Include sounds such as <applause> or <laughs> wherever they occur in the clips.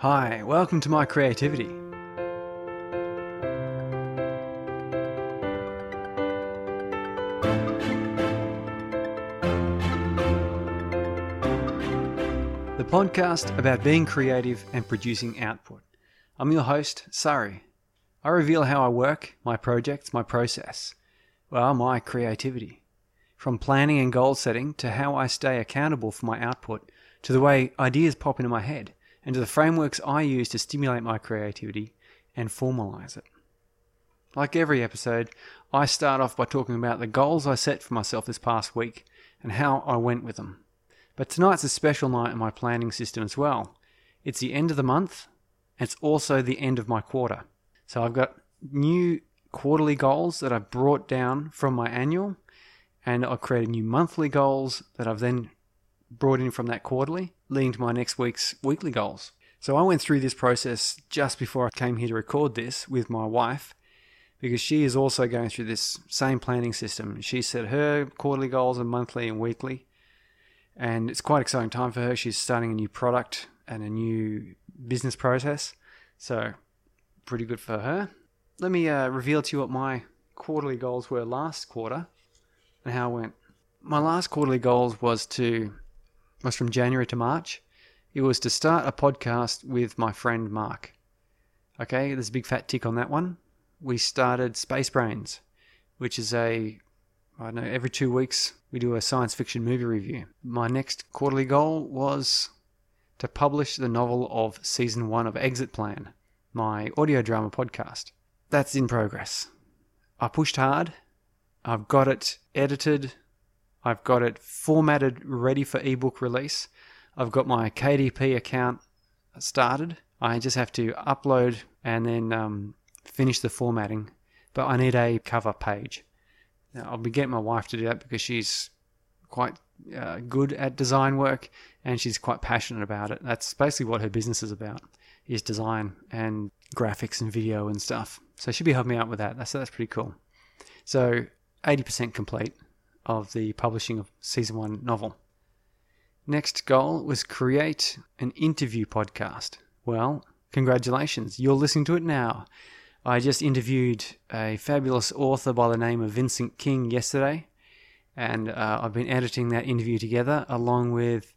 Hi, welcome to my creativity. The podcast about being creative and producing output. I'm your host, Sari. I reveal how I work, my projects, my process. Well, my creativity. From planning and goal setting to how I stay accountable for my output to the way ideas pop into my head and to the frameworks I use to stimulate my creativity and formalize it. Like every episode, I start off by talking about the goals I set for myself this past week and how I went with them. But tonight's a special night in my planning system as well. It's the end of the month, and it's also the end of my quarter. So I've got new quarterly goals that I've brought down from my annual, and I've created new monthly goals that I've then brought in from that quarterly, leading to my next week's weekly goals. So I went through this process just before I came here to record this with my wife because she is also going through this same planning system. She set her quarterly goals and monthly and weekly, and it's quite exciting time for her. She's starting a new product and a new business process, so pretty good for her. Let me uh, reveal to you what my quarterly goals were last quarter and how it went. My last quarterly goals was to was from January to March. It was to start a podcast with my friend Mark. Okay, there's a big fat tick on that one. We started Space Brains, which is a I don't know, every two weeks we do a science fiction movie review. My next quarterly goal was to publish the novel of season one of Exit Plan, my audio drama podcast. That's in progress. I pushed hard. I've got it edited. I've got it formatted, ready for ebook release. I've got my KDP account started. I just have to upload and then um, finish the formatting. But I need a cover page. Now, I'll be getting my wife to do that because she's quite uh, good at design work and she's quite passionate about it. That's basically what her business is about: is design and graphics and video and stuff. So she'll be helping me out with that. That's that's pretty cool. So 80% complete of the publishing of season one novel. Next goal was create an interview podcast. Well, congratulations, you're listening to it now. I just interviewed a fabulous author by the name of Vincent King yesterday, and uh, I've been editing that interview together along with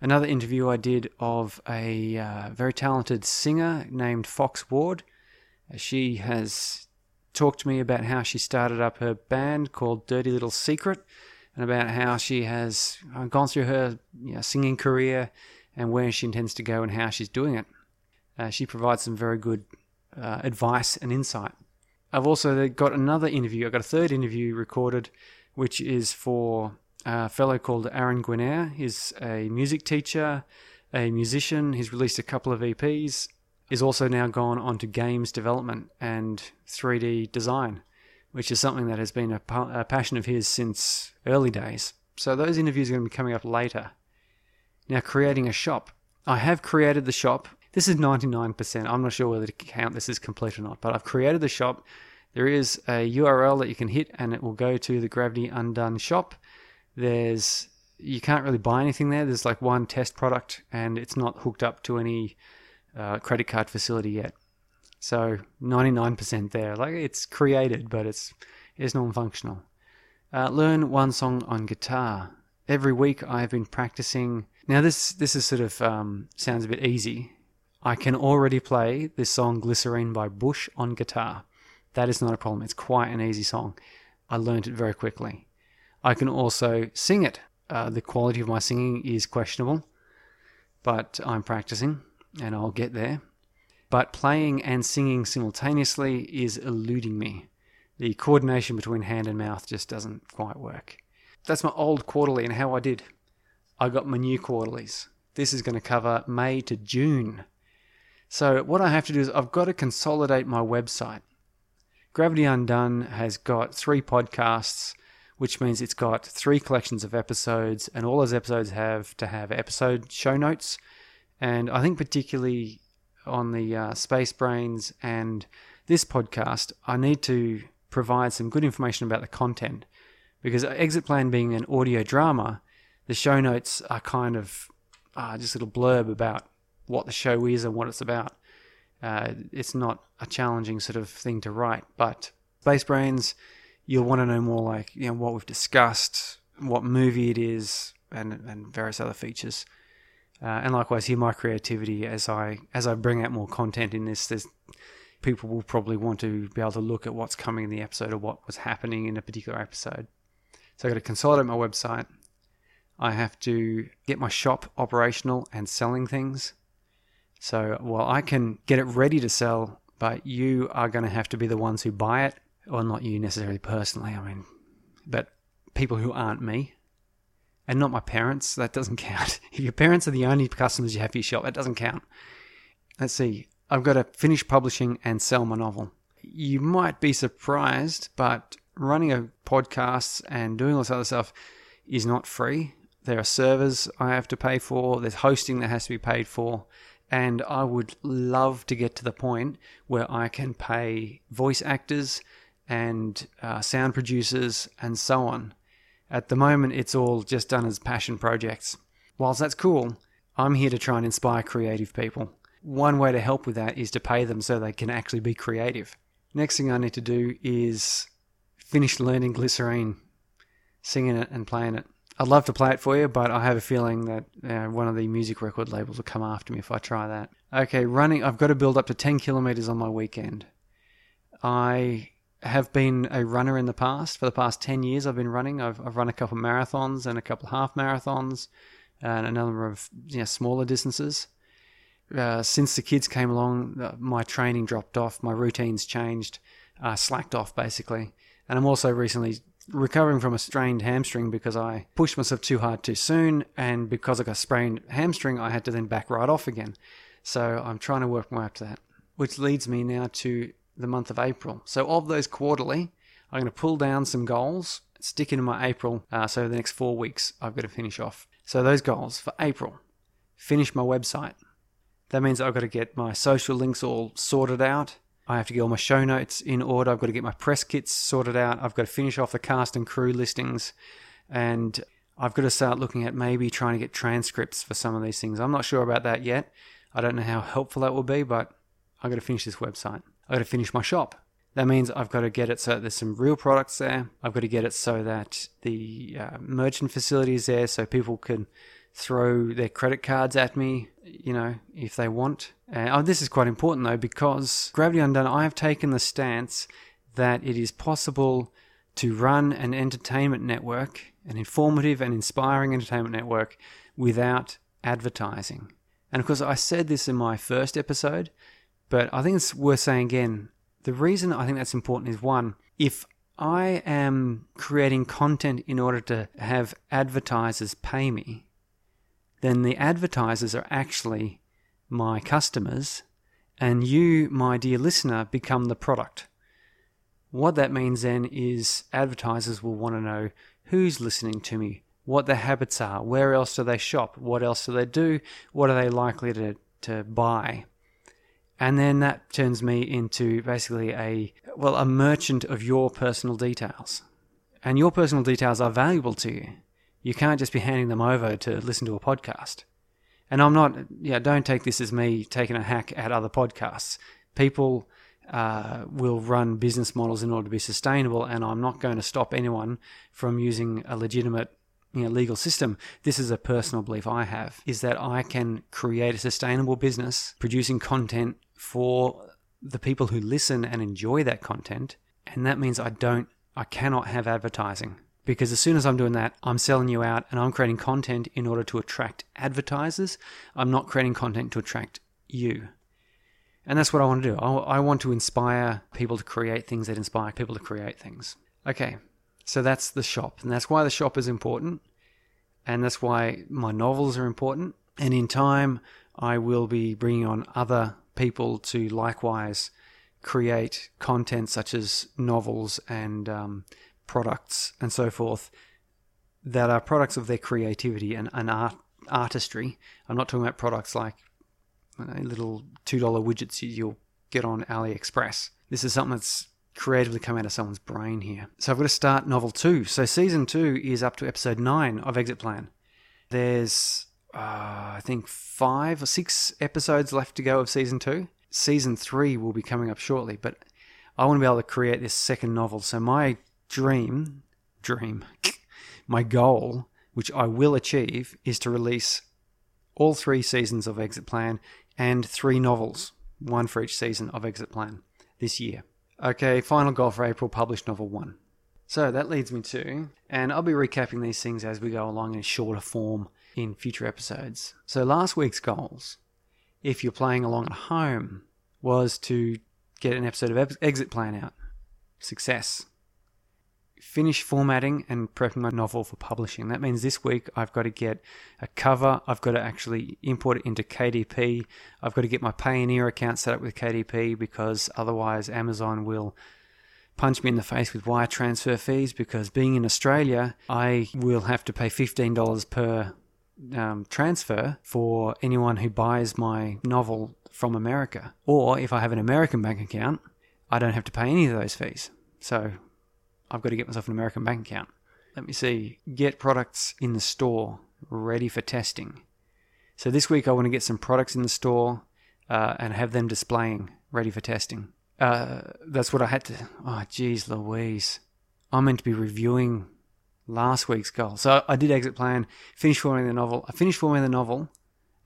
another interview I did of a uh, very talented singer named Fox Ward. She has talked to me about how she started up her band called Dirty Little Secret and about how she has uh, gone through her you know, singing career and where she intends to go and how she's doing it. Uh, she provides some very good uh, advice and insight. I've also got another interview, I've got a third interview recorded, which is for a fellow called Aaron Guinair. He's a music teacher, a musician. He's released a couple of EPs. Is also now gone on to games development and 3D design, which is something that has been a, a passion of his since early days. So those interviews are going to be coming up later. Now, creating a shop. I have created the shop. This is 99%. I'm not sure whether to count this as complete or not, but I've created the shop. There is a URL that you can hit and it will go to the Gravity Undone shop. There's you can't really buy anything there. There's like one test product and it's not hooked up to any uh, credit card facility yet. So 99% there. Like it's created, but it's it's non-functional. Uh, learn one song on guitar. Every week I've been practicing. Now this this is sort of um, sounds a bit easy. I can already play this song Glycerine by Bush on guitar. That is not a problem. It's quite an easy song. I learned it very quickly. I can also sing it. Uh, the quality of my singing is questionable, but I'm practicing and I'll get there. But playing and singing simultaneously is eluding me. The coordination between hand and mouth just doesn't quite work. That's my old quarterly and how I did. I got my new quarterlies. This is going to cover May to June. So, what I have to do is I've got to consolidate my website. Gravity Undone has got three podcasts, which means it's got three collections of episodes, and all those episodes have to have episode show notes. And I think, particularly on the uh, Space Brains and this podcast, I need to provide some good information about the content. Because Exit Plan being an audio drama, the show notes are kind of uh, just a little blurb about what the show is and what it's about. Uh, it's not a challenging sort of thing to write, but Space Brains, you'll want to know more like you know what we've discussed, what movie it is, and and various other features. Uh, and likewise, here, my creativity as I as I bring out more content in this. There's people will probably want to be able to look at what's coming in the episode or what was happening in a particular episode. So I've got to consolidate my website. I have to get my shop operational and selling things. So while I can get it ready to sell, but you are going to have to be the ones who buy it, or not you necessarily personally. I mean, but people who aren't me, and not my parents. That doesn't count. <laughs> If your parents are the only customers you have for your shop, that doesn't count. Let's see. I've got to finish publishing and sell my novel. You might be surprised, but running a podcast and doing all this other stuff is not free. There are servers I have to pay for, there's hosting that has to be paid for, and I would love to get to the point where I can pay voice actors and uh, sound producers and so on. At the moment, it's all just done as passion projects. Whilst that's cool, I'm here to try and inspire creative people. One way to help with that is to pay them so they can actually be creative. Next thing I need to do is finish learning Glycerine, singing it and playing it. I'd love to play it for you, but I have a feeling that uh, one of the music record labels will come after me if I try that. Okay, running, I've got to build up to 10 kilometers on my weekend. I have been a runner in the past. For the past 10 years, I've been running. I've, I've run a couple of marathons and a couple of half marathons and a number of you know, smaller distances. Uh, since the kids came along, my training dropped off, my routines changed, uh, slacked off basically. And I'm also recently recovering from a strained hamstring because I pushed myself too hard too soon. And because I got sprained hamstring, I had to then back right off again. So I'm trying to work my way up to that. Which leads me now to the month of April. So of those quarterly, I'm going to pull down some goals, stick into my April. Uh, so the next four weeks, I've got to finish off. So those goals for April, finish my website. That means I've got to get my social links all sorted out. I have to get all my show notes in order. I've got to get my press kits sorted out. I've got to finish off the cast and crew listings. And I've got to start looking at maybe trying to get transcripts for some of these things. I'm not sure about that yet. I don't know how helpful that will be, but I've got to finish this website. I've got to finish my shop. That means I've got to get it so there's some real products there. I've got to get it so that the uh, merchant facility is there so people can throw their credit cards at me, you know, if they want. Oh, this is quite important though because Gravity Undone, I have taken the stance that it is possible to run an entertainment network, an informative and inspiring entertainment network, without advertising. And of course, I said this in my first episode, but I think it's worth saying again. The reason I think that's important is one, if I am creating content in order to have advertisers pay me, then the advertisers are actually my customers, and you, my dear listener, become the product. What that means then is advertisers will want to know who's listening to me, what their habits are, where else do they shop, what else do they do, what are they likely to, to buy. And then that turns me into basically a well a merchant of your personal details. And your personal details are valuable to you. You can't just be handing them over to listen to a podcast. And I'm not, yeah, don't take this as me taking a hack at other podcasts. People uh, will run business models in order to be sustainable, and I'm not going to stop anyone from using a legitimate you know, legal system. This is a personal belief I have, is that I can create a sustainable business producing content for the people who listen and enjoy that content. And that means I don't, I cannot have advertising. Because as soon as I'm doing that, I'm selling you out and I'm creating content in order to attract advertisers. I'm not creating content to attract you. And that's what I want to do. I, want to inspire people to create things that inspire people to create things. Okay, so that's the shop. And that's why the shop is important. And that's why my novels are important. And in time, I will be bringing on other people to likewise create content such as novels and um, products and so forth that are products of their creativity and, and art, artistry. I'm not talking about products like little $2 widgets you'll get on AliExpress. This is something that's creatively come out of someone's brain here. So I've got to start novel two. So season two is up to episode nine of Exit Plan. There's uh, I think five or six episodes left to go of season two. Season three will be coming up shortly, but I want to be able to create this second novel. So my dream, dream, <laughs> my goal, which I will achieve, is to release all three seasons of Exit Plan and three novels, one for each season of Exit Plan this year. Okay, final goal for April publish novel one. So that leads me to, and I'll be recapping these things as we go along in a shorter form in future episodes. So last week's goals, if you're playing along at home, was to get an episode of Exit Plan out. Success finish formatting and prepping my novel for publishing. That means this week I've got to get a cover, I've got to actually import it into KDP, I've got to get my Payoneer account set up with KDP because otherwise Amazon will punch me in the face with wire transfer fees because being in Australia, I will have to pay $15 per um, transfer for anyone who buys my novel from America. Or if I have an American bank account, I don't have to pay any of those fees. So I've got to get myself an American bank account. Let me see. Get products in the store ready for testing. So this week I want to get some products in the store uh, and have them displaying ready for testing. Uh, that's what I had to. Oh, geez, Louise. I'm meant to be reviewing last week's goal. So I did exit plan, finished forming the novel. I finished forming the novel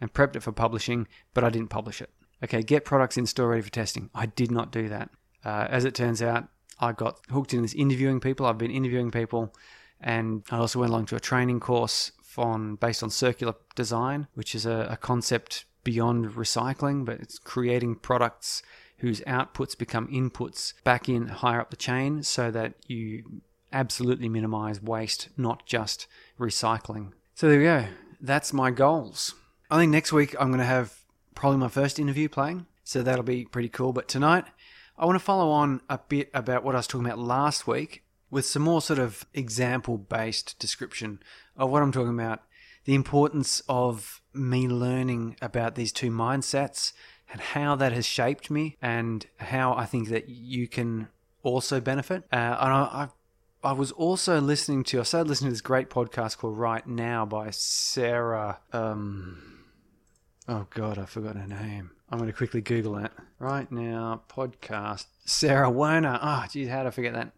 and prepped it for publishing, but I didn't publish it. Okay, get products in store ready for testing. I did not do that. Uh, as it turns out, I got hooked in this interviewing people. I've been interviewing people, and I also went along to a training course on based on circular design, which is a, a concept beyond recycling, but it's creating products whose outputs become inputs back in higher up the chain, so that you absolutely minimize waste, not just recycling. So there we go. That's my goals. I think next week I'm going to have probably my first interview playing, so that'll be pretty cool. But tonight I want to follow on a bit about what I was talking about last week with some more sort of example based description of what I'm talking about. The importance of me learning about these two mindsets and how that has shaped me and how I think that you can also benefit. Uh, and I, I was also listening to, I started listening to this great podcast called Write Now by Sarah. Um, oh God, I forgot her name. I'm going to quickly Google it. Write Now. Podcast Sarah Werner. Ah, oh, geez, how did I forget that?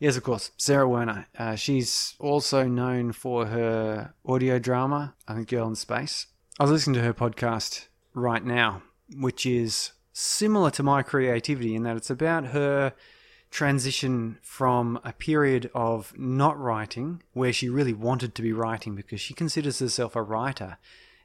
Yes, of course, Sarah Werner. Uh, she's also known for her audio drama, I think Girl in Space. I was listening to her podcast Write Now, which is similar to my creativity in that it's about her transition from a period of not writing, where she really wanted to be writing because she considers herself a writer,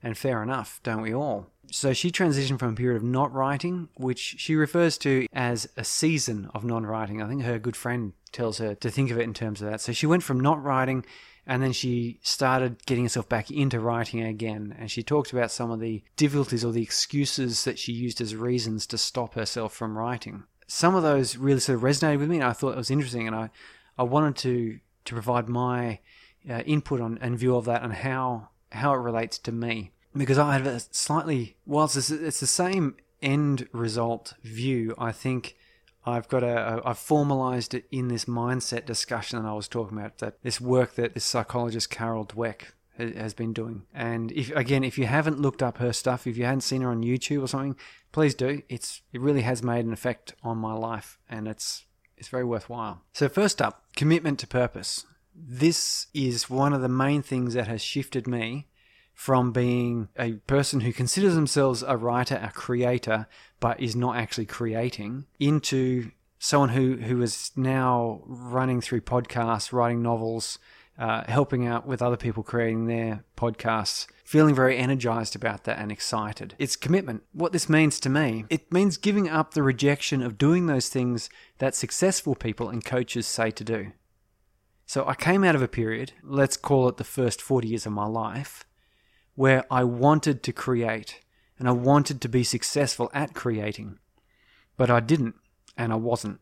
and fair enough, don't we all? So she transitioned from a period of not writing, which she refers to as a season of non writing. I think her good friend tells her to think of it in terms of that. So she went from not writing and then she started getting herself back into writing again. And she talked about some of the difficulties or the excuses that she used as reasons to stop herself from writing. Some of those really sort of resonated with me, and I thought it was interesting. And I, I wanted to, to provide my uh, input on and view of that and how, how it relates to me because I have a slightly, whilst it's, it's the same end result view, I think I've got a, I've formalized it in this mindset discussion that I was talking about, that this work that this psychologist Carol Dweck has been doing. And if again, if you haven't looked up her stuff, if you hadn't seen her on YouTube or something, please do. It's it really has made an effect on my life, and it's it's very worthwhile. So first up, commitment to purpose. This is one of the main things that has shifted me from being a person who considers themselves a writer, a creator, but is not actually creating, into someone who, who is now running through podcasts, writing novels, uh, helping out with other people creating their podcasts, feeling very energized about that and excited. It's commitment. What this means to me, it means giving up the rejection of doing those things that successful people and coaches say to do. So I came out of a period, let's call it the first 40 years of my life, where I wanted to create and I wanted to be successful at creating, but I didn't and I wasn't.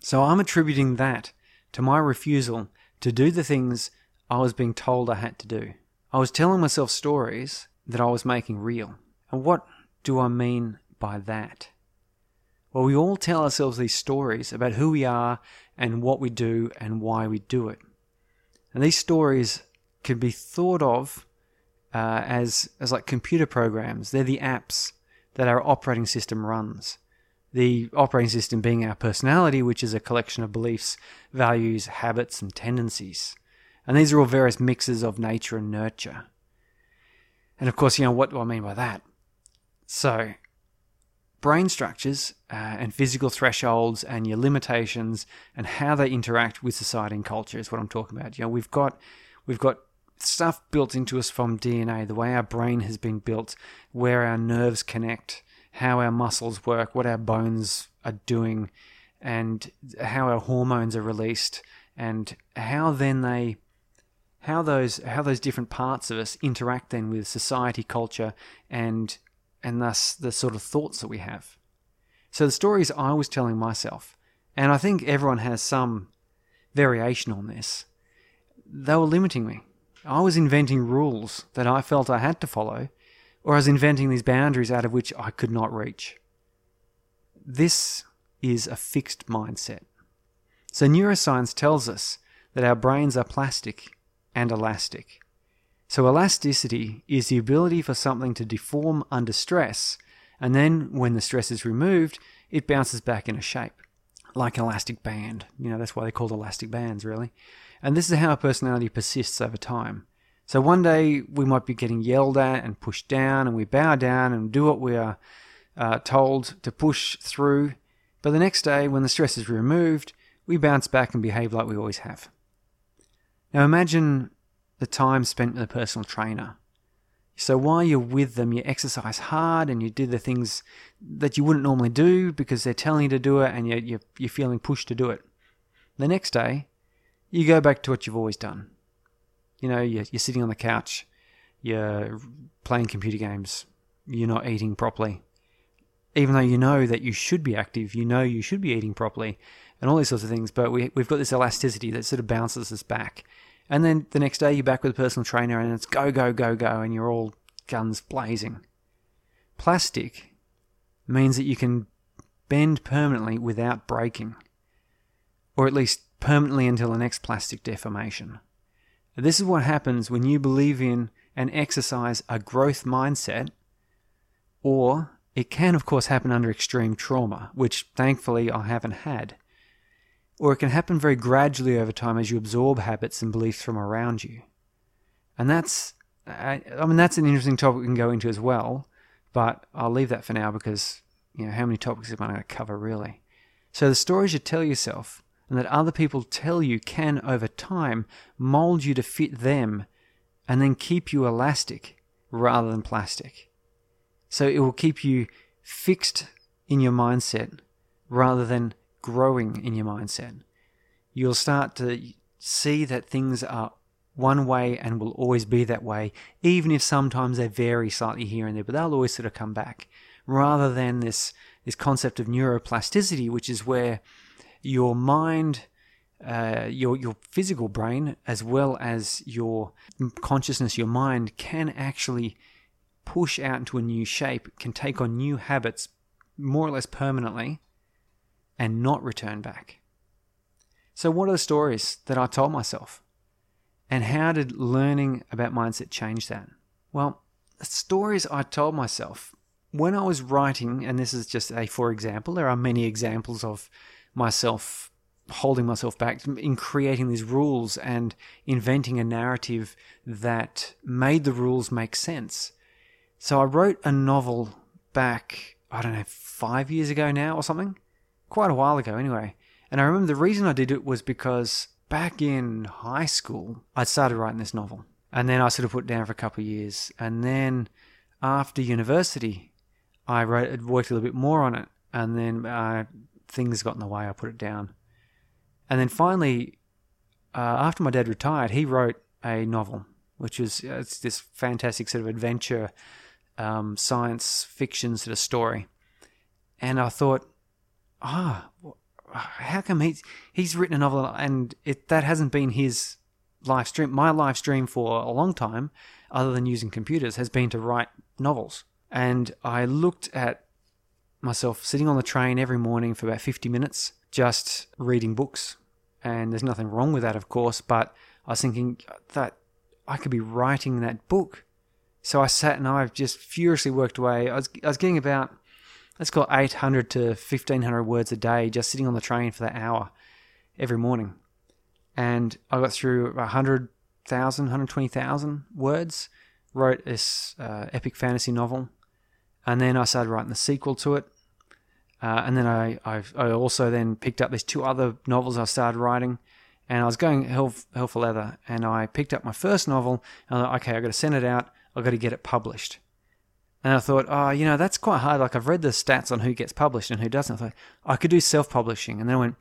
So I'm attributing that to my refusal to do the things I was being told I had to do. I was telling myself stories that I was making real. And what do I mean by that? Well, we all tell ourselves these stories about who we are and what we do and why we do it. And these stories can be thought of uh, as as like computer programs. They're the apps that our operating system runs. The operating system being our personality, which is a collection of beliefs, values, habits, and tendencies. And these are all various mixes of nature and nurture. And of course, you know, what do I mean by that? So, brain structures uh, and physical thresholds and your limitations and how they interact with society and culture is what I'm talking about. You know, we've got we've got stuff built into us from DNA, the way our brain has been built, where our nerves connect, how our muscles work, what our bones are doing, and how our hormones are released, and how then they how those how those different parts of us interact then with society, culture, and and thus the sort of thoughts that we have. So the stories I was telling myself, and I think everyone has some variation on this, they were limiting me. I was inventing rules that I felt I had to follow, or I was inventing these boundaries out of which I could not reach. This is a fixed mindset. So, neuroscience tells us that our brains are plastic and elastic. So, elasticity is the ability for something to deform under stress, and then when the stress is removed, it bounces back in a shape, like an elastic band. You know, that's why they're called elastic bands, really. And this is how a personality persists over time. So one day we might be getting yelled at and pushed down, and we bow down and do what we are uh, told to push through. But the next day, when the stress is removed, we bounce back and behave like we always have. Now imagine the time spent with a personal trainer. So while you're with them, you exercise hard and you do the things that you wouldn't normally do because they're telling you to do it and you're, you're, you're feeling pushed to do it. The next day, you go back to what you've always done. You know, you're, you're sitting on the couch, you're playing computer games, you're not eating properly. Even though you know that you should be active, you know you should be eating properly, and all these sorts of things, but we, we've got this elasticity that sort of bounces us back. And then the next day you're back with a personal trainer and it's go, go, go, go, and you're all guns blazing. Plastic means that you can bend permanently without breaking, or at least permanently until the next plastic deformation. This is what happens when you believe in and exercise a growth mindset, or it can, of course, happen under extreme trauma, which thankfully I haven't had. Or it can happen very gradually over time as you absorb habits and beliefs from around you. And that's, I, I mean, that's an interesting topic we can go into as well, but I'll leave that for now because, you know, how many topics am I going to cover really? So the stories you tell yourself and that other people tell you can, over time, mold you to fit them and then keep you elastic rather than plastic. So it will keep you fixed in your mindset rather than growing in your mindset. You'll start to see that things are one way and will always be that way, even if sometimes they vary slightly here and there, but they'll always sort of come back. Rather than this, this concept of neuroplasticity, which is where your mind, uh, your your physical brain, as well as your consciousness, your mind can actually push out into a new shape, can take on new habits more or less permanently, and not return back. So, what are the stories that I told myself? And how did learning about mindset change that? Well, the stories I told myself when I was writing, and this is just a for example, there are many examples of myself holding myself back in creating these rules and inventing a narrative that made the rules make sense. So I wrote a novel back, I don't know, five years ago now or something. Quite a while ago, anyway. And I remember the reason I did it was because back in high school, I started writing this novel. And then I sort of put it down for a couple of years. And then after university, I wrote, worked a little bit more on it. And then I things got in the way. I put it down. And then finally, uh, after my dad retired, he wrote a novel, which is uh, it's this fantastic sort of adventure, um, science fiction sort of story. And I thought, ah, oh, how come he's he's written a novel and it that hasn't been his live stream? My live stream for a long time, other than using computers, has been to write novels. And I looked at myself sitting on the train every morning for about 50 minutes, just reading books. And there's nothing wrong with that, of course, but I was thinking that I could be writing that book. So I sat and I just furiously worked away. I was, I was getting about, let's call it 800 to 1500 words a day just sitting on the train for that hour every morning. And I got through 100,000, 120,000 words, wrote this uh, epic fantasy novel, and then I started writing the sequel to it. Uh, and then I, I, I also then picked up these two other novels I started writing, and I was going hell, hell for leather. And I picked up my first novel, and I thought, okay, I've got to send it out. I've got to get it published. And I thought, oh, you know, that's quite hard. Like I've read the stats on who gets published and who doesn't. I thought I could do self-publishing, and then I went,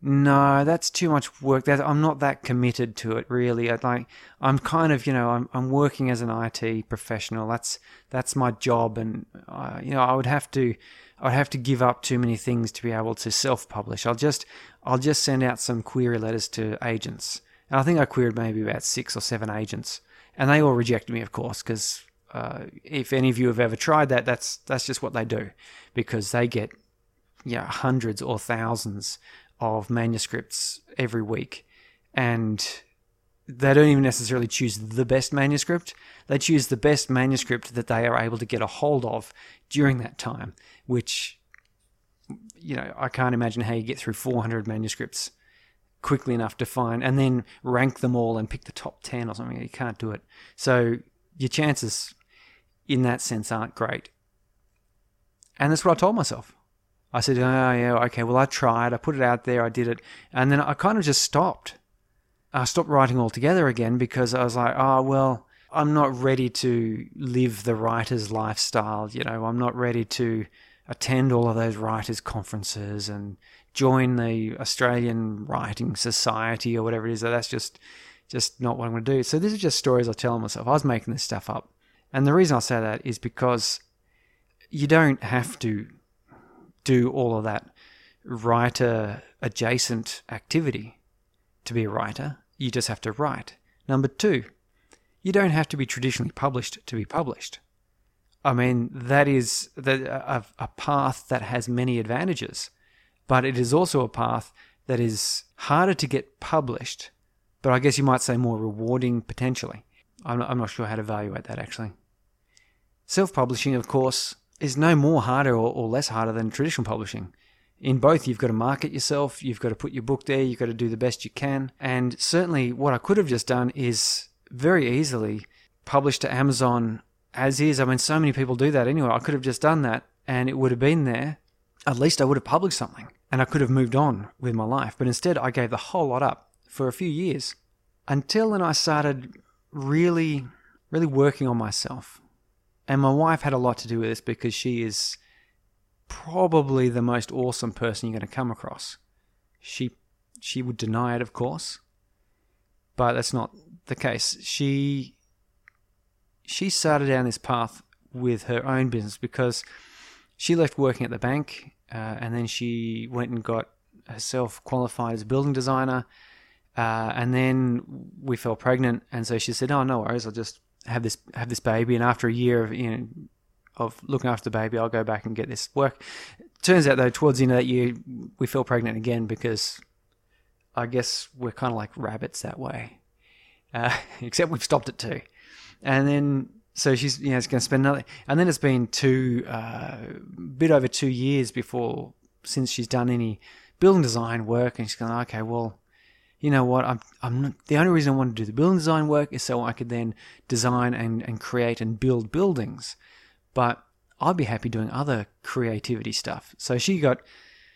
no, that's too much work. That I'm not that committed to it really. I like I'm kind of you know I'm I'm working as an IT professional. That's that's my job, and uh, you know I would have to I'd have to give up too many things to be able to self-publish. I'll just I'll just send out some query letters to agents, and I think I queried maybe about six or seven agents, and they all rejected me, of course, because uh, if any of you have ever tried that, that's that's just what they do, because they get yeah hundreds or thousands of manuscripts every week, and they don't even necessarily choose the best manuscript. They choose the best manuscript that they are able to get a hold of during that time, which, you know, I can't imagine how you get through 400 manuscripts quickly enough to find and then rank them all and pick the top 10 or something. You can't do it. So your chances in that sense aren't great. And that's what I told myself. I said, oh, yeah, okay, well, I tried. I put it out there. I did it. And then I kind of just stopped. I stopped writing altogether again because I was like, oh, well, I'm not ready to live the writer's lifestyle. You know, I'm not ready to attend all of those writers' conferences and join the Australian Writing Society or whatever it is. That's just just not what I'm going to do. So these are just stories I tell myself. I was making this stuff up, and the reason I say that is because you don't have to do all of that writer adjacent activity to be a writer. You just have to write. Number two, you don't have to be traditionally published to be published. I mean, that is the, a, a path that has many advantages, but it is also a path that is harder to get published, but I guess you might say more rewarding potentially. I'm not, I'm not sure how to evaluate that actually. Self publishing, of course, is no more harder or, or less harder than traditional publishing. In both, you've got to market yourself, you've got to put your book there, you've got to do the best you can. And certainly, what I could have just done is very easily publish to Amazon as is. I mean, so many people do that anyway. I could have just done that and it would have been there. At least I would have published something and I could have moved on with my life. But instead, I gave the whole lot up for a few years until then I started really, really working on myself and my wife had a lot to do with this because she is probably the most awesome person you're going to come across. She she would deny it, of course, but that's not the case. She she started down this path with her own business because she left working at the bank uh, and then she went and got herself qualified as a building designer. Uh, and then we fell pregnant, and so she said, "Oh, no worries, I'll just have this have this baby, and after a year of you know of looking after the baby, I'll go back and get this work. Turns out though, towards the end of that year, we fell pregnant again because I guess we're kind of like rabbits that way, uh, <laughs> except we've stopped it too. And then so she's you know going to spend another, and then it's been two uh, bit over two years before since she's done any building design work, and she's going okay, well you know what, I'm, I'm not, the only reason I want to do the building design work is so I could then design and, and create and build buildings. But I'd be happy doing other creativity stuff. So she got,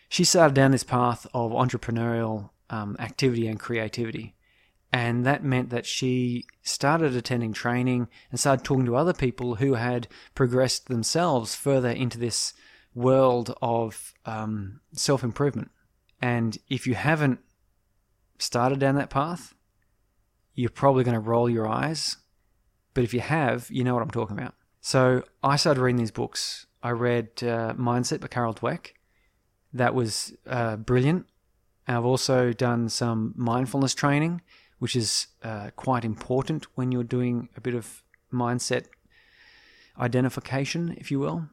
she started down this path of entrepreneurial um, activity and creativity. And that meant that she started attending training and started talking to other people who had progressed themselves further into this world of um, self improvement. And if you haven't started down that path, you're probably going to roll your eyes. But if you have, you know what I'm talking about. So I started reading these books. I read uh, Mindset by Carol Dweck. That was uh, brilliant. I've also done some mindfulness training, which is uh, quite important when you're doing a bit of mindset identification, if you will.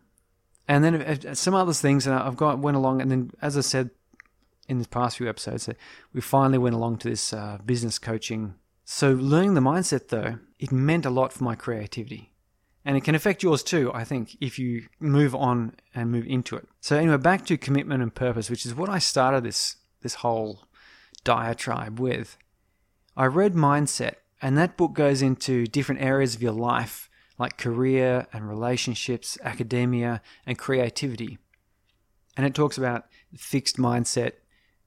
And then uh, some other things, and I've got went along, and then as I said in the past few episodes we finally went along to this uh, business coaching. So, learning the mindset though it meant a lot for my creativity. And it can affect yours too, I think, if you move on and move into it. So anyway, back to commitment and purpose, which is what I started this this whole diatribe with. I read Mindset, and that book goes into different areas of your life, like career and relationships, academia, and creativity. And it talks about fixed mindset,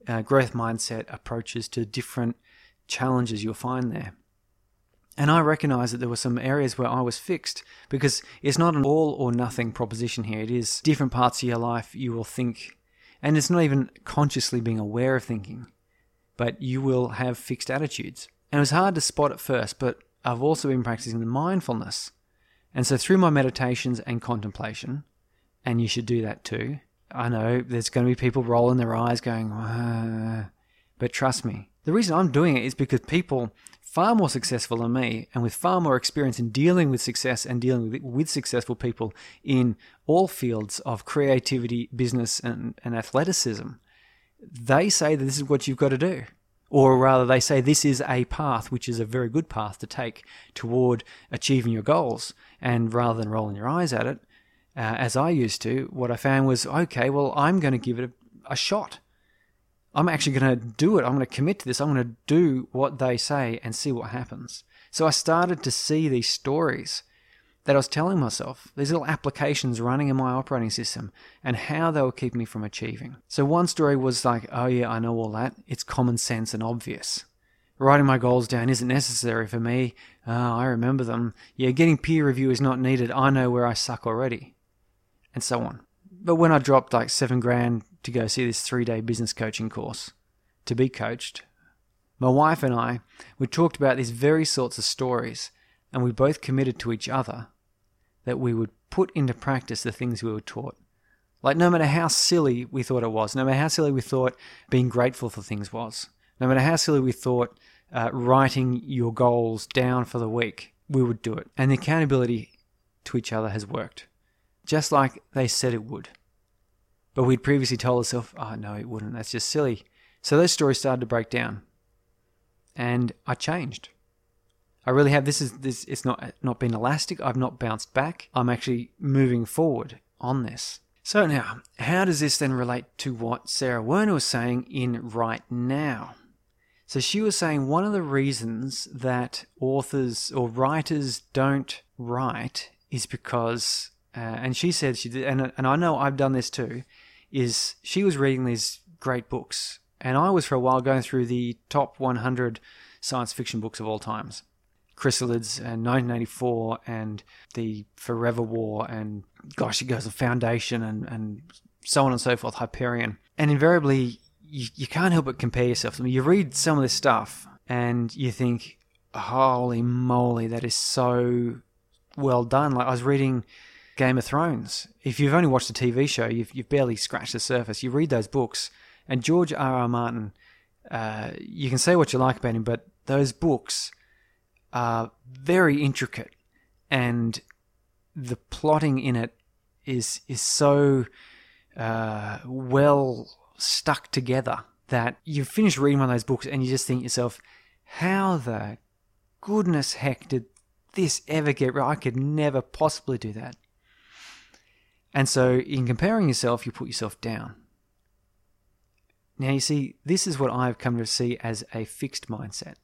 uh, growth mindset approaches to different challenges you'll find there. And I recognize that there were some areas where I was fixed because it's not an all or nothing proposition here. It is different parts of your life you will think, and it's not even consciously being aware of thinking, but you will have fixed attitudes. And it was hard to spot at first, but I've also been practicing the mindfulness. And so through my meditations and contemplation, and you should do that too. I know there's going to be people rolling their eyes going, but trust me, the reason I'm doing it is because people far more successful than me and with far more experience in dealing with success and dealing with, with successful people in all fields of creativity, business, and, and athleticism, they say that this is what you've got to do. Or rather, they say this is a path, which is a very good path to take toward achieving your goals. And rather than rolling your eyes at it, uh, as I used to, what I found was okay, well, I'm going to give it a, a shot. I'm actually going to do it. I'm going to commit to this. I'm going to do what they say and see what happens. So I started to see these stories that I was telling myself, these little applications running in my operating system, and how they were keeping me from achieving. So one story was like, oh yeah, I know all that. It's common sense and obvious. Writing my goals down isn't necessary for me. Oh, I remember them. Yeah, getting peer review is not needed. I know where I suck already. And so on. But when I dropped like seven grand to go see this three day business coaching course to be coached. My wife and I, we talked about these very sorts of stories, and we both committed to each other that we would put into practice the things we were taught. Like, no matter how silly we thought it was, no matter how silly we thought being grateful for things was, no matter how silly we thought uh, writing your goals down for the week, we would do it. And the accountability to each other has worked, just like they said it would. But we'd previously told ourselves, oh, no, it wouldn't. That's just silly. So those stories started to break down. And I changed. I really have. This is this. It's not not been elastic. I've not bounced back. I'm actually moving forward on this. So now, how does this then relate to what Sarah Werner was saying in Write Now? So she was saying one of the reasons that authors or writers don't write is because, uh, and she said she did, and and I know I've done this too, is she was reading these great books, and I was for a while going through the top 100 science fiction books of all times. Chrysalids and 1984 and the Forever War and gosh, it goes the Foundation and, and so on and so forth, Hyperion. And invariably, you, you can't help but compare yourself. I mean, you read some of this stuff and you think, holy moly, that is so well done. Like I was reading Game of Thrones. If you've only watched the TV show, you've, you've barely scratched the surface. You read those books, and George R. R. Martin, uh, you can say what you like about him, but those books are very intricate, and the plotting in it is is so uh, well stuck together that you finish reading one of those books and you just think to yourself, how the goodness heck did this ever get right? I could never possibly do that. And so, in comparing yourself, you put yourself down. Now, you see, this is what I've come to see as a fixed mindset.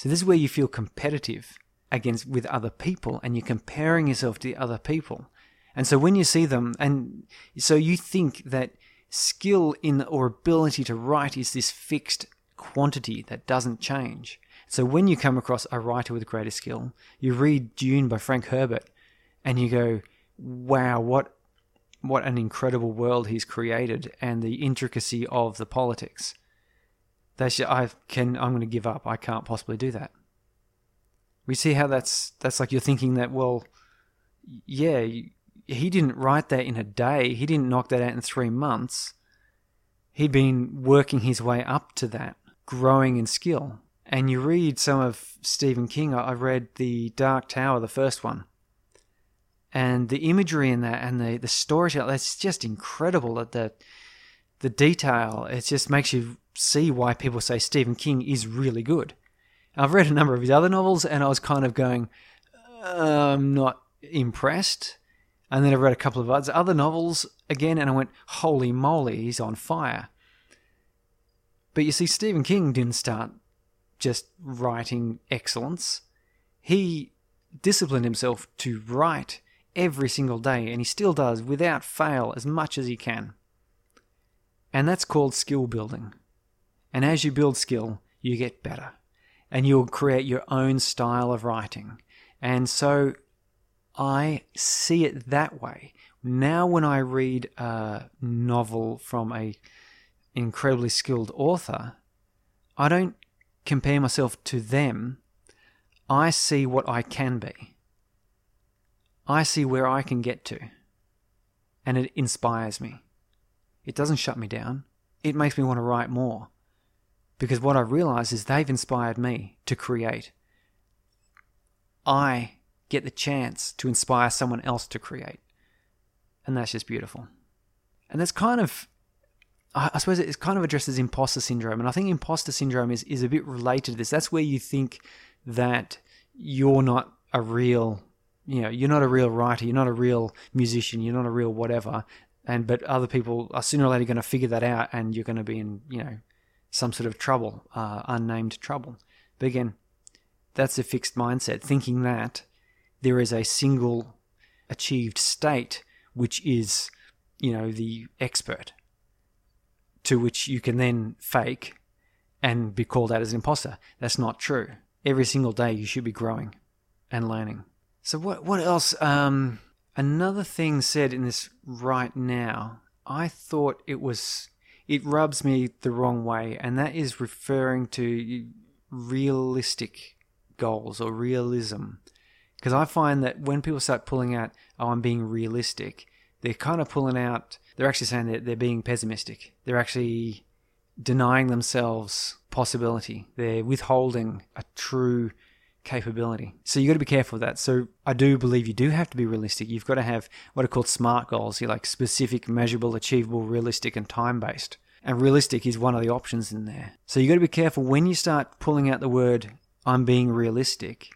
So, this is where you feel competitive against with other people and you're comparing yourself to other people. And so, when you see them, and so you think that skill in or ability to write is this fixed quantity that doesn't change. So, when you come across a writer with greater skill, you read Dune by Frank Herbert and you go, wow, what what an incredible world he's created and the intricacy of the politics. That's I can I'm going to give up. I can't possibly do that. We see how that's that's like you're thinking that well, yeah, he didn't write that in a day. He didn't knock that out in three months. He'd been working his way up to that, growing in skill. And you read some of Stephen King. I read The Dark Tower, the first one and the imagery in that and the the storytelling that's just incredible that the the detail it just makes you see why people say Stephen King is really good I've read a number of his other novels, and I was kind of going, uh, I'm not impressed. And then I read a couple of other novels again, and I went, holy moly, he's on fire. But you see, Stephen King didn't start just writing excellence. He disciplined himself to write every single day, and he still does without fail as much as he can. And that's called skill building. And as you build skill, you get better. And you'll create your own style of writing. And so I see it that way. Now, when I read a novel from a incredibly skilled author, I don't compare myself to them. I see what I can be. I see where I can get to. And it inspires me. It doesn't shut me down. It makes me want to write more. Because what I realize is they've inspired me to create. I get the chance to inspire someone else to create. And that's just beautiful. And that's kind of, I suppose it kind of addresses imposter syndrome. And I think imposter syndrome is, is a bit related to this. That's where you think that you're not a real, you know, you're not a real writer, you're not a real musician, you're not a real whatever. And, but other people are sooner or later going to figure that out and you're going to be in, you know, some sort of trouble, uh, unnamed trouble. But again, that's a fixed mindset, thinking that there is a single achieved state which is, you know, the expert, to which you can then fake and be called out as an imposter. That's not true. Every single day you should be growing and learning. So what what else? Um, another thing said in this Write Now, I thought it was it rubs me the wrong way, and that is referring to realistic goals or realism. Because I find that when people start pulling out, oh, I'm being realistic, they're kind of pulling out, they're actually saying that they're being pessimistic. They're actually denying themselves possibility. They're withholding a true capability. So you got to be careful of that. So I do believe you do have to be realistic. You've got to have what are called SMART goals. You're like specific, measurable, achievable, realistic, and time based. And realistic is one of the options in there. So you got to be careful when you start pulling out the word I'm being realistic.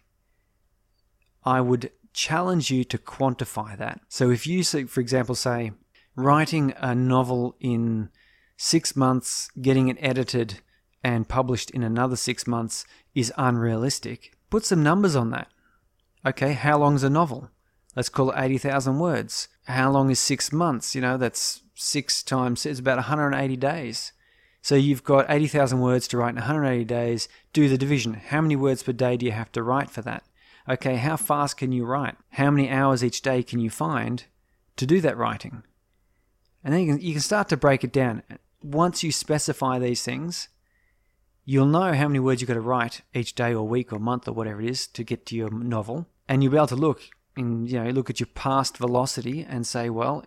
I would challenge you to quantify that. So if you, for example, say writing a novel in six months, getting it edited and published in another six months is unrealistic, put some numbers on that. Okay, how long's a novel? Let's call it 80,000 words. How long is six months? You know, that's six times, it's about 180 days. So you've got 80,000 words to write in 180 days. Do the division. How many words per day do you have to write for that? Okay, how fast can you write? How many hours each day can you find to do that writing? And then you can, you can start to break it down. Once you specify these things, you'll know how many words you've got to write each day or week or month or whatever it is to get to your novel. And you'll be able to look and you know look at your past velocity and say, well,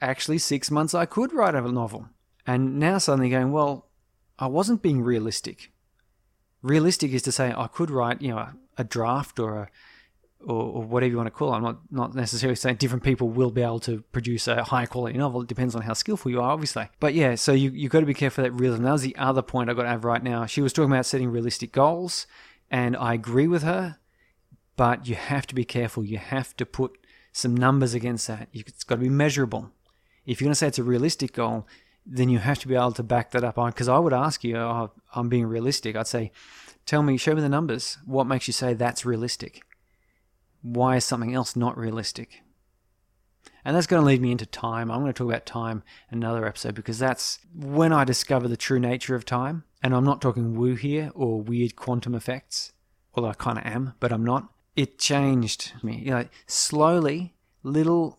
actually six months I could write a novel. And now suddenly going, well, I wasn't being realistic. Realistic is to say I could write, you know, a, a draft or a or, or, whatever you want to call it. I'm not, not necessarily saying different people will be able to produce a high quality novel. It depends on how skillful you are, obviously. But yeah, so you, you've got to be careful that realism. That was the other point I've got to have Write Now. She was talking about setting realistic goals, and I agree with her, but you have to be careful. You have to put some numbers against that. It's got to be measurable. If you're going to say it's a realistic goal, then you have to be able to back that up on. Because I would ask you, oh, I'm being realistic. I'd say, tell me, show me the numbers. What makes you say that's realistic? Why is something else not realistic? And that's going to lead me into time. I'm going to talk about time another episode because that's when I discover the true nature of time. And I'm not talking woo here or weird quantum effects, although I kind of am, but I'm not. It changed me. You know, slowly, little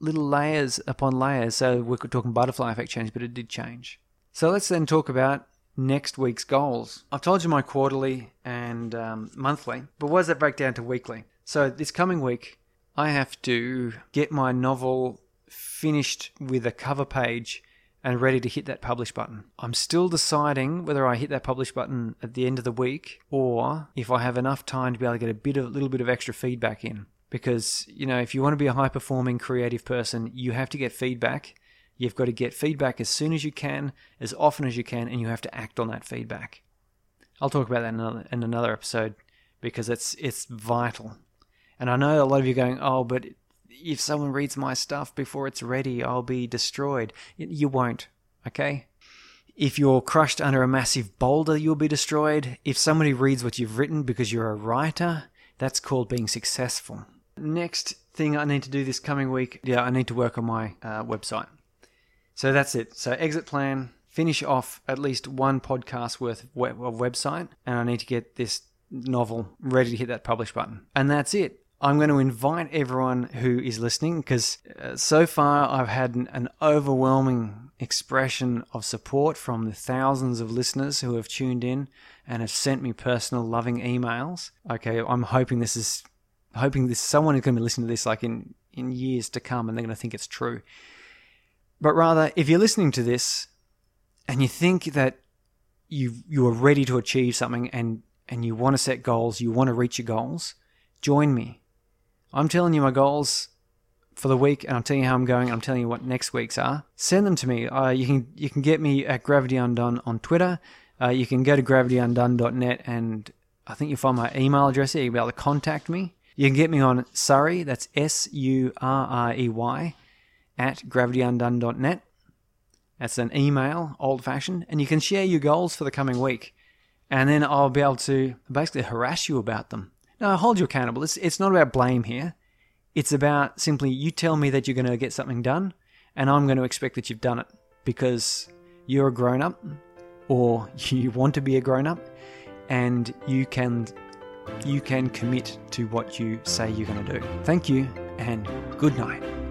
little layers upon layers. So we're talking butterfly effect change, but it did change. So let's then talk about next week's goals. I've told you my quarterly and um, monthly, but what does that break down to weekly? So this coming week, I have to get my novel finished with a cover page and ready to hit that publish button. I'm still deciding whether I hit that publish button at the end of the week or if I have enough time to be able to get a bit of a little bit of extra feedback in because you know if you want to be a high performing creative person you have to get feedback you've got to get feedback as soon as you can as often as you can and you have to act on that feedback I'll talk about that in another, in another episode because it's it's vital. And I know a lot of you going, oh, but if someone reads my stuff before it's ready, I'll be destroyed. You won't, okay? If you're crushed under a massive boulder, you'll be destroyed. If somebody reads what you've written because you're a writer, that's called being successful. Next thing I need to do this coming week, yeah, I need to work on my uh, website. So that's it. So exit plan, finish off at least one podcast worth of website, and I need to get this novel ready to hit that publish button. And that's it. I'm going to invite everyone who is listening because uh, so far I've had an, an, overwhelming expression of support from the thousands of listeners who have tuned in and have sent me personal loving emails. Okay, I'm hoping this is hoping this someone is going to be listening to this like in in years to come and they're going to think it's true. But rather, if you're listening to this and you think that you you are ready to achieve something and and you want to set goals, you want to reach your goals, join me I'm telling you my goals for the week, and I'm telling you how I'm going. I'm telling you what next week's are. Send them to me. Uh, you can you can get me at Gravity Undone on Twitter. Uh, you can go to gravityundone.net, and I think you'll find my email address there. You'll be able to contact me. You can get me on Surrey. That's S U R R E Y at gravityundone.net. That's an email, old fashioned, and you can share your goals for the coming week, and then I'll be able to basically harass you about them. No, hold you accountable. It's, it's not about blame here. It's about simply you tell me that you're going to get something done, and I'm going to expect that you've done it because you're a grown up or <laughs> you want to be a grown up and you can you can commit to what you say you're going to do. Thank you and good night.